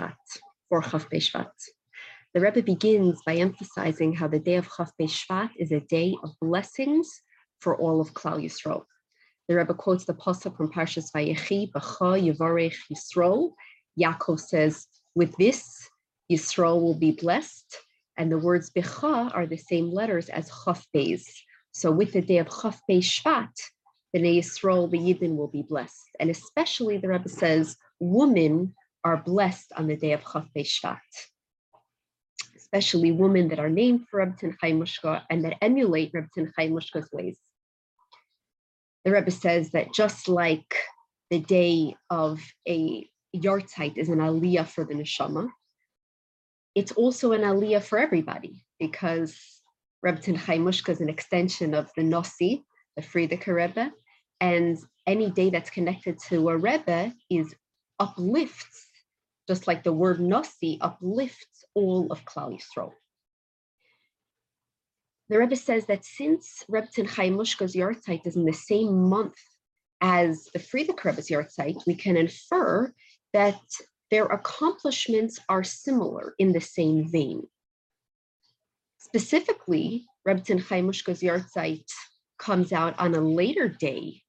Shvat, for Chaf Shvat. The Rebbe begins by emphasizing how the day of Chaf Shvat is a day of blessings for all of Klal Yisrael. The Rebbe quotes the pasuk from Parshas Vayechi, "B'cha Yivarech Yisrael." Yaakov says, "With this, Yisrael will be blessed." And the words "B'cha" are the same letters as Chaf. So, with the day of Chaf Shvat, the Yisrael, the Yidden will be blessed, and especially the Rebbe says, women are blessed on the day of Chaf Shvat especially women that are named for Rebbetzin Chaya Mushka and that emulate Rebbetzin Chaya Mushka's ways. The Rebbe says that just like the day of a yahrzeit is an aliyah for the neshama, it's also an aliyah for everybody because Rebbetzin Chaya Mushka is an extension of the Nossi, the Frierdiker Rebbe, and any day that's connected to a Rebbe is uplifts, just like the word Nasi uplifts all of Klal Yisrael. The Rebbe says that since Rebbetzin Chaya Mushka's yahrzeit is in the same month as the Frierdiker Rebbe's yahrzeit, we can infer that their accomplishments are similar in the same vein. Specifically, Rebbetzin Chaya Mushka's yahrzeit comes out on a later day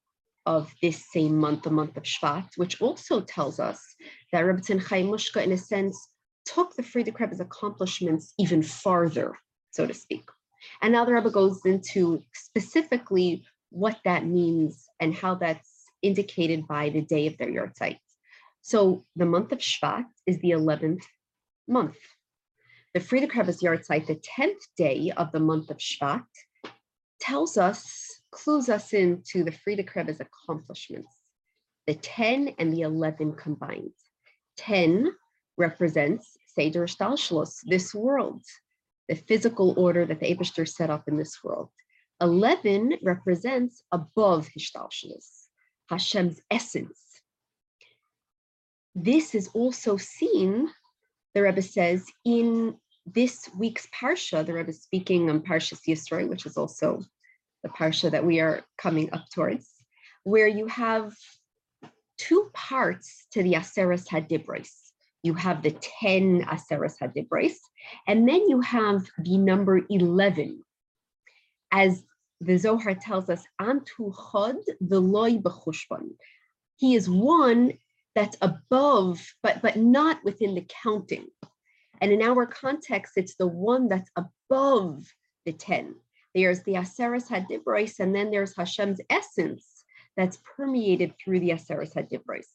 of this same month, the month of Shvat, which also tells us that Rebbetzin Chaya Mushka, in a sense, took the Frierdiker Rebbe's accomplishments even farther, so to speak. And now the Rebbe goes into specifically what that means and how that's indicated by the day of their yahrzeit. So the month of Shvat is the 11th month. The Frierdiker Rebbe's yahrzeit, the 10th day of the month of Shvat, tells us, clues us into the Frierdiker Rebbe's accomplishments, the 10 and the 11 combined. 10 represents Seder Shtalshalos, this world the physical order that the Abishter set up in this world. 11 represents above Hishtalshalis, Hashem's essence. This is also seen, the Rebbe says, in this week's Parsha, the Rebbe is speaking on Parshas Yisro, which is also the Parsha that we are coming up towards, where you have two parts to the Aseres Hadibros you have the 10 Aseres Hadibros, and then you have the number 11. As the Zohar tells us, Antu Chod v'loy b'chushbon. He is one that's above, but, but not within the counting. And in our context, it's the one that's above the 10. There's the Aseres Hadibros, and then there's Hashem's essence that's permeated through the Aseres Hadibros.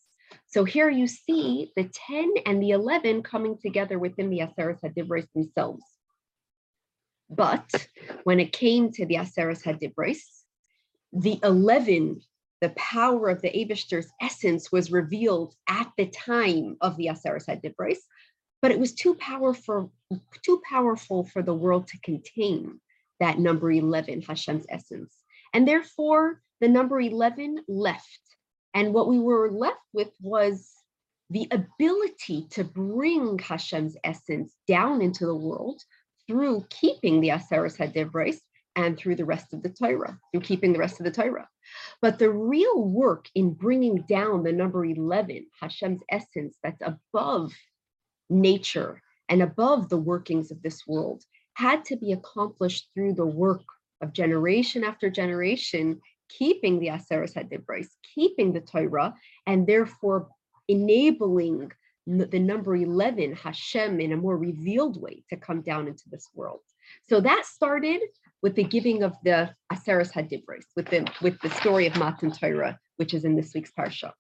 So here you see the 10 and the 11 coming together within the Aseres Hadibros themselves. But when it came to the Aseres Hadibros, the 11, the power of the Abishter's essence was revealed at the time of the Aseres Hadibros, but it was too powerful, too powerful for the world to contain that number 11, Hashem's essence. And therefore, the number 11 left and what we were left with was the ability to bring Hashem's essence down into the world through keeping the Aseres Hadibros and through the rest of the Torah, through keeping the rest of the Torah. But the real work in bringing down the number 11, Hashem's essence that's above nature and above the workings of this world, had to be accomplished through the work of generation after generation keeping the Aseres Hadibros, keeping the Torah, and therefore enabling the number 11, Hashem, in a more revealed way to come down into this world. So that started with the giving of the Aseres Hadibros, with the, with the story of Matan Torah, which is in this week's Parsha.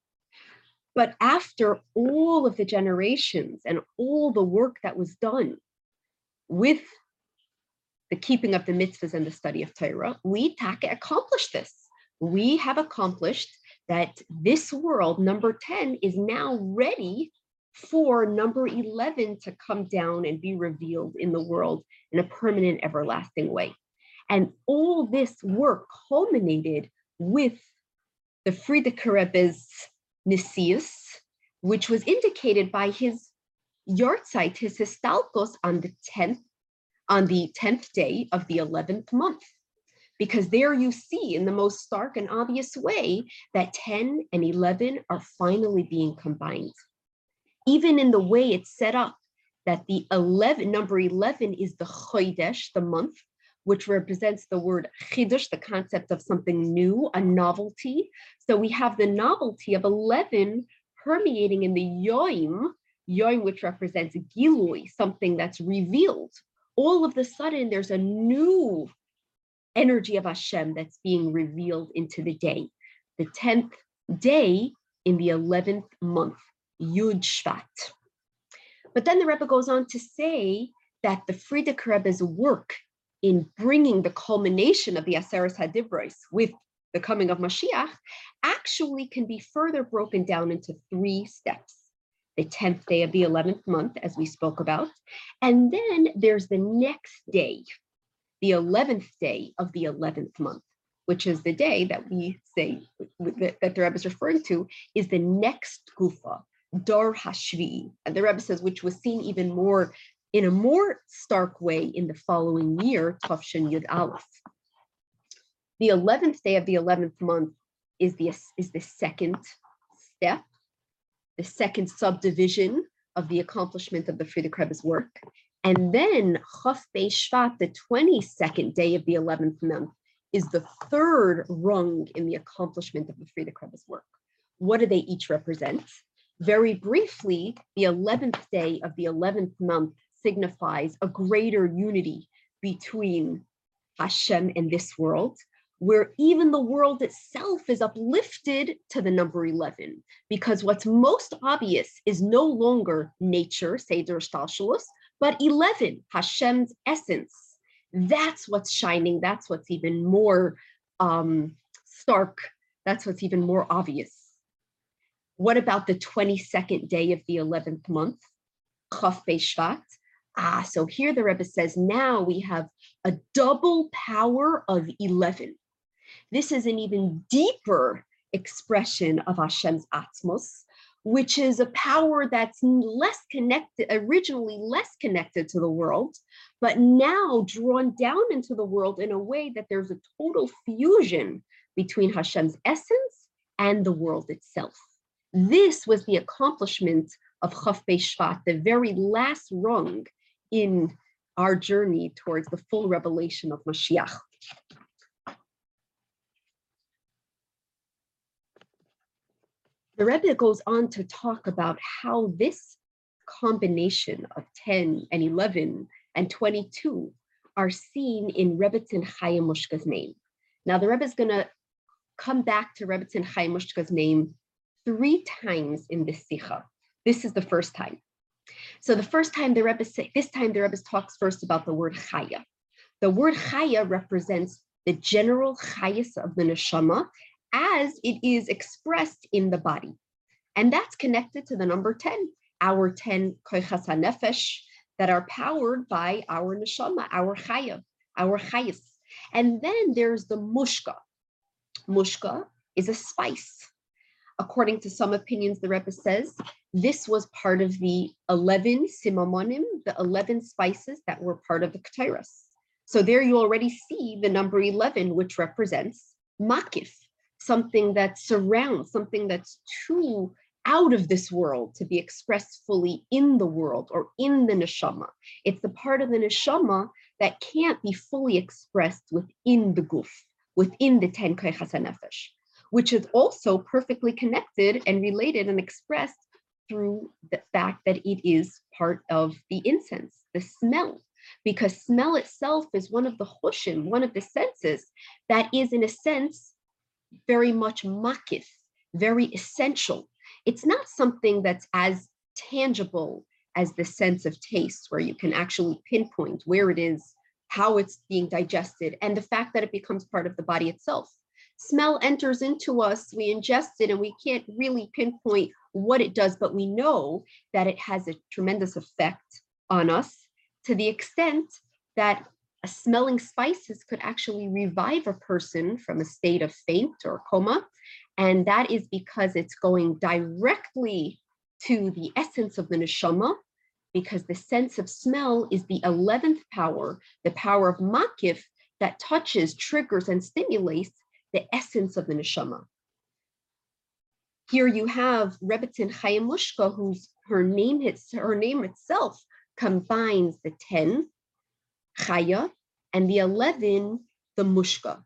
But after all of the generations and all the work that was done with the keeping of the mitzvahs and the study of Torah, we Taka accomplished this we have accomplished that this world, number 10, is now ready for number 11 to come down and be revealed in the world in a permanent, everlasting way. And all this work culminated with the Frierdiker Rebbe's Nisius, which was indicated by his yahrzeit, his histalkos on the 10th, on the 10th day of the 11th month because there you see in the most stark and obvious way that 10 and 11 are finally being combined. even in the way it's set up, that the 11, number 11 is the chodesh, the month, which represents the word chidush, the concept of something new, a novelty. So we have the novelty of 11 permeating in the yoim, yoim which represents gilui, something that's revealed. All of the sudden, there's a new energy of Hashem that's being revealed into the day. The 10th day in the 11th month, Yud Shvat. But then the Rebbe goes on to say that the Frierdiker Rebbe's work in bringing the culmination of the Aseres Hadibros with the coming of Mashiach actually can be further broken down into three steps. The 10th day of the 11th month, as we spoke about, and then there's the next day, the 11th day of the 11th month, which is the day that we say that the Rebbe is referring to, is the next Gufa, Dar Hashvi. And the Rebbe says, which was seen even more in a more stark way in the following year, Tafshin Yud Aleph. The 11th day of the 11th month is the, is the second step, the second subdivision of the accomplishment of the Frierdiker Rebbe's work. And then Chaf Shvat, the 22nd day of the 11th month, is the third rung in the accomplishment of the Frierdiker Rebbe's work. What do they each represent? Very briefly, the 11th day of the 11th month signifies a greater unity between Hashem and this world, where even the world itself is uplifted to the number 11, because what's most obvious is no longer nature, Seder Shtalshalos, but 11, Hashem's essence. That's what's shining. That's what's even more um, stark. That's what's even more obvious. What about the 22nd day of the 11th month, Chaf Shvat? Ah, so here the Rebbe says, now we have a double power of 11. This is an even deeper expression of Hashem's Atzmus, which is a power that's less connected, originally less connected to the world, but now drawn down into the world in a way that there's a total fusion between Hashem's essence and the world itself. This was the accomplishment of Chaf Shvat, the very last rung in our journey towards the full revelation of Mashiach. The Rebbe goes on to talk about how this combination of 10 and 11 and 22 are seen in Rebbetzin Chaya Mushka's name. Now the Rebbe is going to come back to Rebbetzin Chaya Mushka's name three times in this Sikha. This is the first time. So the first time the Rebbe this time the Rebbe talks first about the word Chaya. The word Chaya represents the general Chayas of the neshama as it is expressed in the body. And that's connected to the number 10, our 10 koichas nefesh that are powered by our neshama, our chaya, our chayas. And then there's the mushka. Mushka is a spice. According to some opinions, the Rebbe says this was part of the 11 simamonim, the 11 spices that were part of the Ketairos. So there you already see the number 11, which represents makif, something that surrounds, something that's too out of this world to be expressed fully in the world or in the neshama. It's the part of the neshama that can't be fully expressed within the guf, within the ten koichas nefesh, which is also perfectly connected and related and expressed through the fact that it is part of the incense, the smell, because smell itself is one of the hushim, one of the senses that is in a sense very much makif, very essential. It's not something that's as tangible as the sense of taste, where you can actually pinpoint where it is, how it's being digested, and the fact that it becomes part of the body itself. Smell enters into us, we ingest it, and we can't really pinpoint what it does, but we know that it has a tremendous effect on us to the extent that smelling spices could actually revive a person from a state of faint or coma. And that is because it's going directly to the essence of the neshama, because the sense of smell is the 11th power, the power of makif that touches, triggers, and stimulates the essence of the neshama. Here you have Rebbetzin Chaya Mushka, who's her name her name itself combines the 10 chaya and the 11 the mushka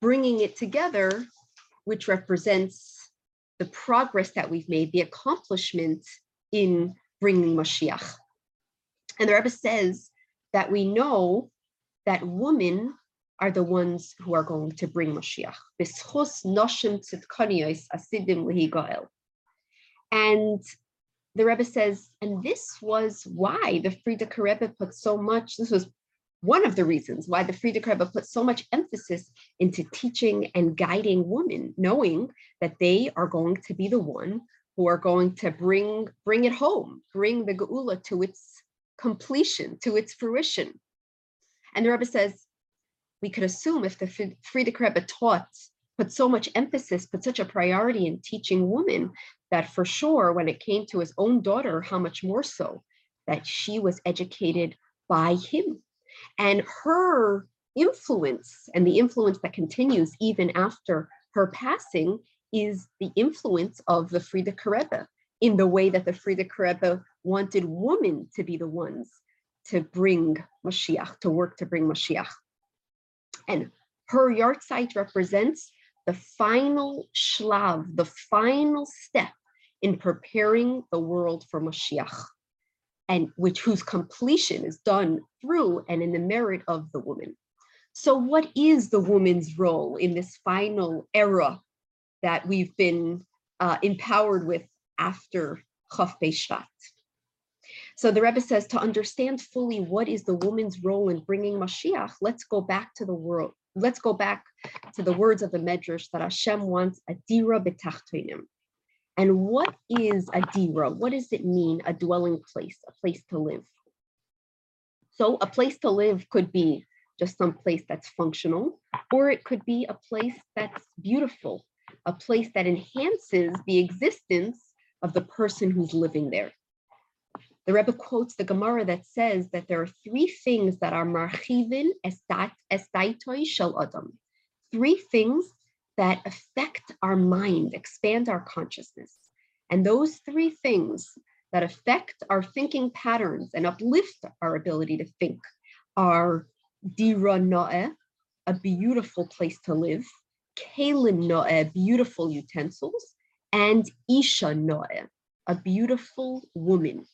bringing it together which represents the progress that we've made the accomplishment in bringing Mashiach. And the Rebbe says that we know that women are the ones who are going to bring Mashiach. And the Rebbe says, and this was why the Frierdiker Rebbe put so much, this was one of the reasons why the Frierdiker Rebbe put so much emphasis into teaching and guiding women, knowing that they are going to be the one who are going to bring, bring it home, bring the Geula to its completion, to its fruition. And the Rebbe says, we could assume if the Frierdiker Rebbe taught, put so much emphasis, put such a priority in teaching women, that for sure, when it came to his own daughter, how much more so, that she was educated by him. And her influence, and the influence that continues even after her passing, is the influence of the Frierdiker Rebbe in the way that the Frierdiker Rebbe wanted women to be the ones to bring Mashiach, to work to bring Mashiach. And her yahrzeit represents the final shlav, the final step in preparing the world for Mashiach, and which whose completion is done through and in the merit of the woman. So what is the woman's role in this final era that we've been uh, empowered with after Chof Shvat? So the Rebbe says to understand fully what is the woman's role in bringing Mashiach, let's go back to the world. Let's go back to the words of the Medrash that Hashem wants a dira betachtoinim. And what is a dira? What does it mean, a dwelling place, a place to live? So a place to live could be just some place that's functional, or it could be a place that's beautiful, a place that enhances the existence of the person who's living there. The Rebbe quotes the Gemara that says that there are three things that are marchivin estaitoi shel adam. Three things that affect our mind, expand our consciousness. And those three things that affect our thinking patterns and uplift our ability to think are dira no'eh, a beautiful place to live, kalim no'eh, beautiful utensils, and isha no'eh, a beautiful woman.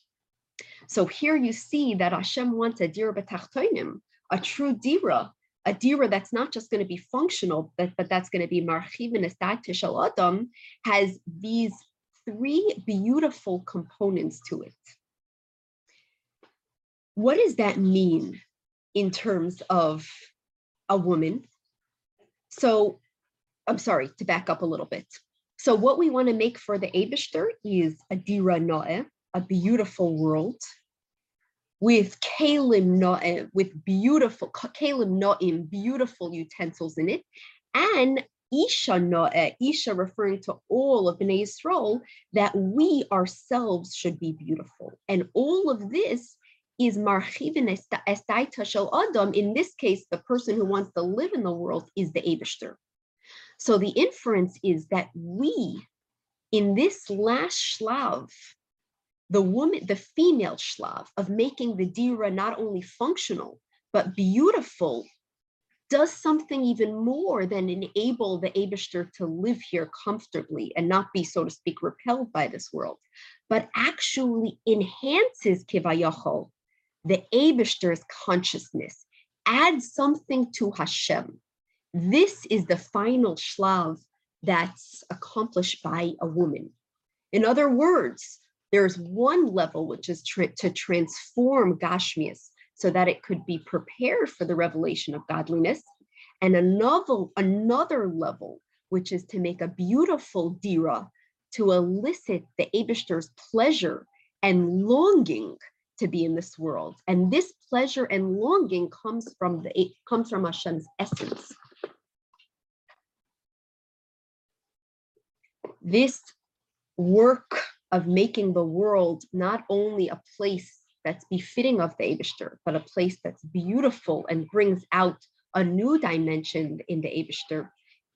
So here you see that Hashem wants a dira betachtoinim, a true dira, a dira that's not just going to be functional, but, but that's going to be marchivin estat adam, has these three beautiful components to it. What does that mean in terms of a woman? So I'm sorry to back up a little bit. So what we want to make for the Abishter is a dira noe, a beautiful world with kalim no'im, with beautiful kalim no'im, beautiful utensils in it, and isha no'eh, isha referring to all of Bnei Yisrael, that we ourselves should be beautiful. And all of this is marchivin estaita shel adam. In this case, the person who wants to live in the world is the Abishter. So the inference is that we, in this last shlav, the woman, the female shlav of making the dira not only functional, but beautiful, does something even more than enable the Abishter to live here comfortably and not be, so to speak, repelled by this world, but actually enhances kivayachol, the Abishter's consciousness, adds something to Hashem. This is the final shlav that's accomplished by a woman. In other words, there's one level which is tra to transform Gashmias so that it could be prepared for the revelation of godliness, and another, another level which is to make a beautiful dira to elicit the Abishter's pleasure and longing to be in this world. And this pleasure and longing comes from the comes from Hashem's essence. This work of making the world not only a place that's befitting of the Abishter, but a place that's beautiful and brings out a new dimension in the Abishter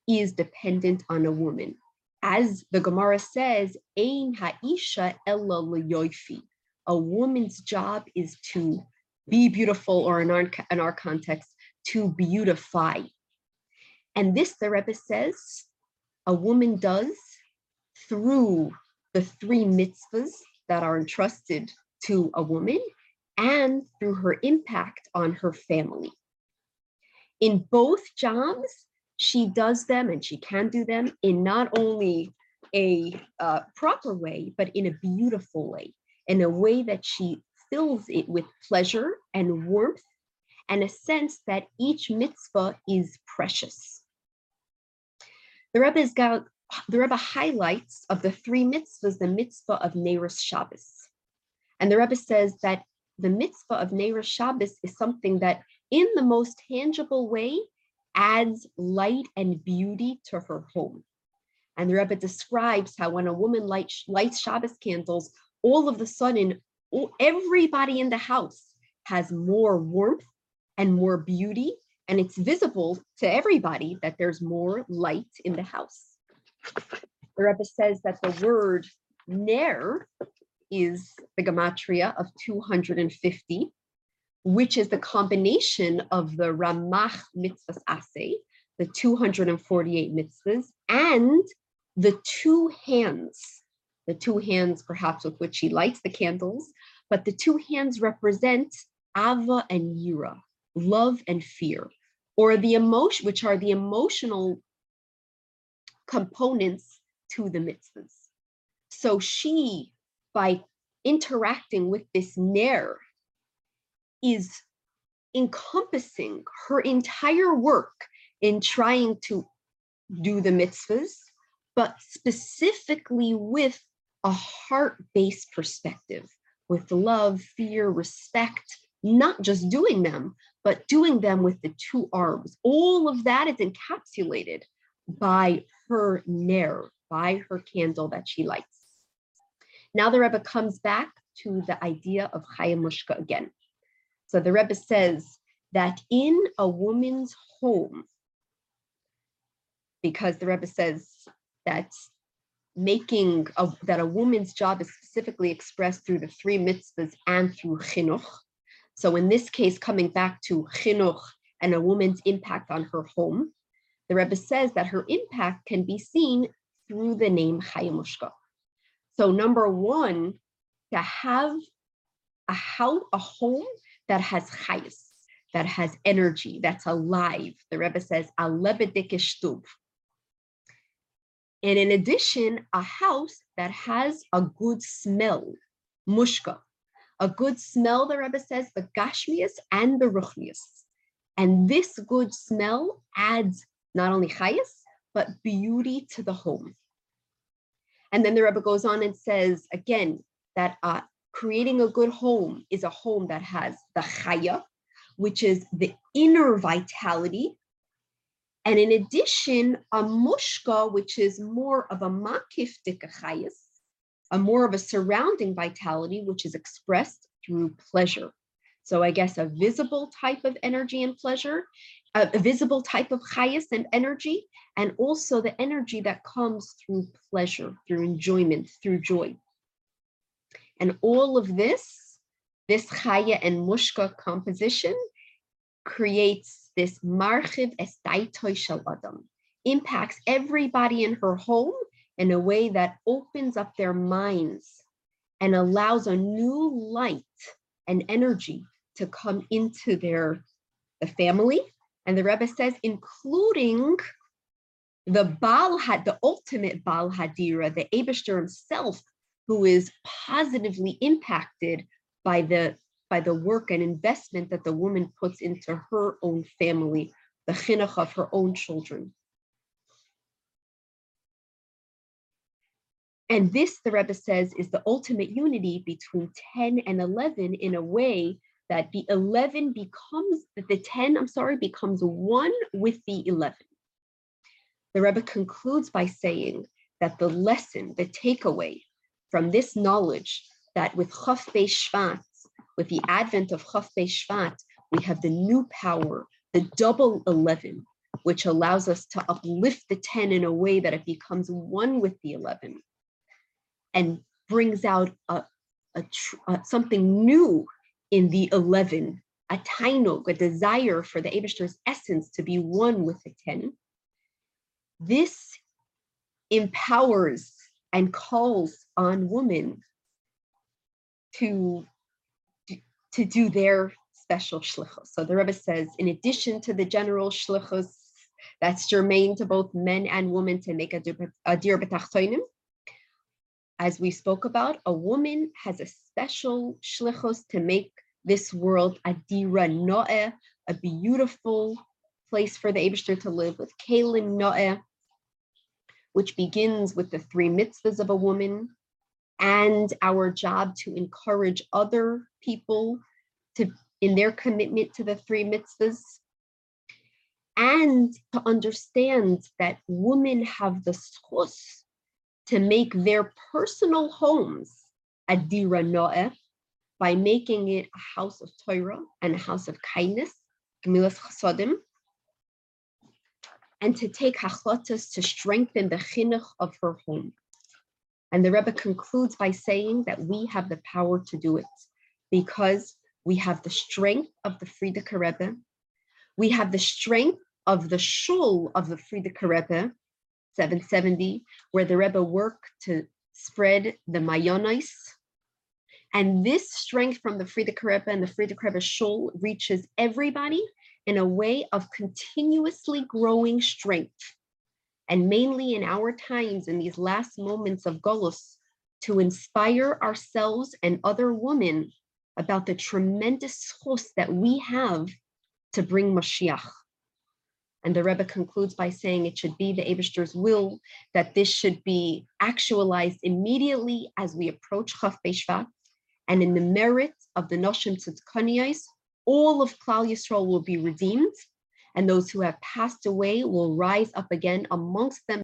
is dependent on a woman. as the Gemara says, Ein ha'isha ella leyoifi. A woman's job is to be beautiful, or in our, in our context, to beautify. And this, the Rebbe says, a woman does through the three mitzvahs that are entrusted to a woman and through her impact on her family. In both jobs, she does them and she can do them in not only a uh, proper way, but in a beautiful way, in a way that she fills it with pleasure and warmth and a sense that each mitzvah is precious. The Rebbe's got, the Rebbe highlights of the three mitzvahs the mitzvah of Neiros Shabbos. And the Rebbe says that the mitzvah of Neiros Shabbos is something that in the most tangible way adds light and beauty to her home. And the Rebbe describes how when a woman lights, lights Shabbos candles, all of a sudden, everybody in the house has more warmth and more beauty, and it's visible to everybody that there's more light in the house. The Rebbe says that the word ner is the gematria of 250, which is the combination of the Ramach mitzvahs asay, the 248 mitzvahs, and the two hands, the two hands perhaps with which he lights the candles, but the two hands represent Ava and Yira, love and fear, or the emotion, which are the emotional components to the mitzvahs. So she, by interacting with this ner, is encompassing her entire work in trying to do the mitzvahs, but specifically with a heart-based perspective, with love, fear, respect, not just doing them, but doing them with the two arms. All of that is encapsulated by her ner, by her candle that she lights. Now the Rebbe comes back to the idea of Chaya Mushka again. So the Rebbe says that in a woman's home, because the Rebbe says that making a, that a woman's job is specifically expressed through the three mitzvahs and through chinuch. So in this case, coming back to chinuch and a woman's impact on her home, the Rebbe says that her impact can be seen through the name Chayamushka. So number one, to have a house, a home that has chayas, that has energy, that's alive. The Rebbe says, a lebedikishtub. And in addition, a house that has a good smell, mushka. A good smell, the Rebbe says, the gashmias and the ruchnias. And this good smell adds not only chayas, but beauty to the home. And then the Rebbe goes on and says, again, that uh, creating a good home is a home that has the chaya, which is the inner vitality. And in addition, a mushka, which is more of a makif chayas, a more of a surrounding vitality, which is expressed through pleasure. So I guess a visible type of energy and pleasure, a, visible type of chayas and energy, and also the energy that comes through pleasure, through enjoyment, through joy. And all of this, this chaya and mushka composition creates this marchiv estaitoy adam, impacts everybody in her home in a way that opens up their minds and allows a new light and energy to come into their the family. And the Rebbe says, including the Baal had the ultimate Baal Hadira, the Abishter himself, who is positively impacted by the by the work and investment that the woman puts into her own family, the chinuch of her own children. And this, the Rebbe says, is the ultimate unity between 10 and 11 in a way that the 11 becomes, that the 10, I'm sorry, becomes one with the 11. The Rebbe concludes by saying that the lesson, the takeaway from this knowledge that with Chaf Shvat, with the advent of Chaf Shvat, we have the new power, the double 11, which allows us to uplift the 10 in a way that it becomes one with the 11 and brings out a, a, a something new in the 11, a tainug, a desire for the Abishter's essence to be one with the 10. This empowers and calls on women to, to do their special shlichus. So the Rebbe says, in addition to the general shlichus that's germane to both men and women to make a dir b'tachtoinim, as we spoke about, a woman has a special shlichus to make this world a dira no'eh, a beautiful place for the Abishter to live with kalim no'eh, which begins with the three mitzvahs of a woman and our job to encourage other people to in their commitment to the three mitzvahs and to understand that women have the schus to make their personal homes a dira no'eh by making it a house of Torah and a house of kindness, gemilas chasadim, and to take hachlotas to strengthen the chinuch of her home. And the Rebbe concludes by saying that we have the power to do it because we have the strength of the Frierdiker Rebbe, we have the strength of the shul of the Frierdiker Rebbe, 770, where the Rebbe worked to spread the Mayonis. And this strength from the Frierdiker Rebbe and the Frierdiker Rebbe shul reaches everybody in a way of continuously growing strength. And mainly in our times, in these last moments of Golus, to inspire ourselves and other women about the tremendous chus that we have to bring Mashiach. And the Rebbe concludes by saying it should be the Abishter's will that this should be actualized immediately as we approach Chaf Beshvat. And in the merit of the Noshim Tzidkoniyos, all of Klal Yisrael will be redeemed, and those who have passed away will rise up again amongst them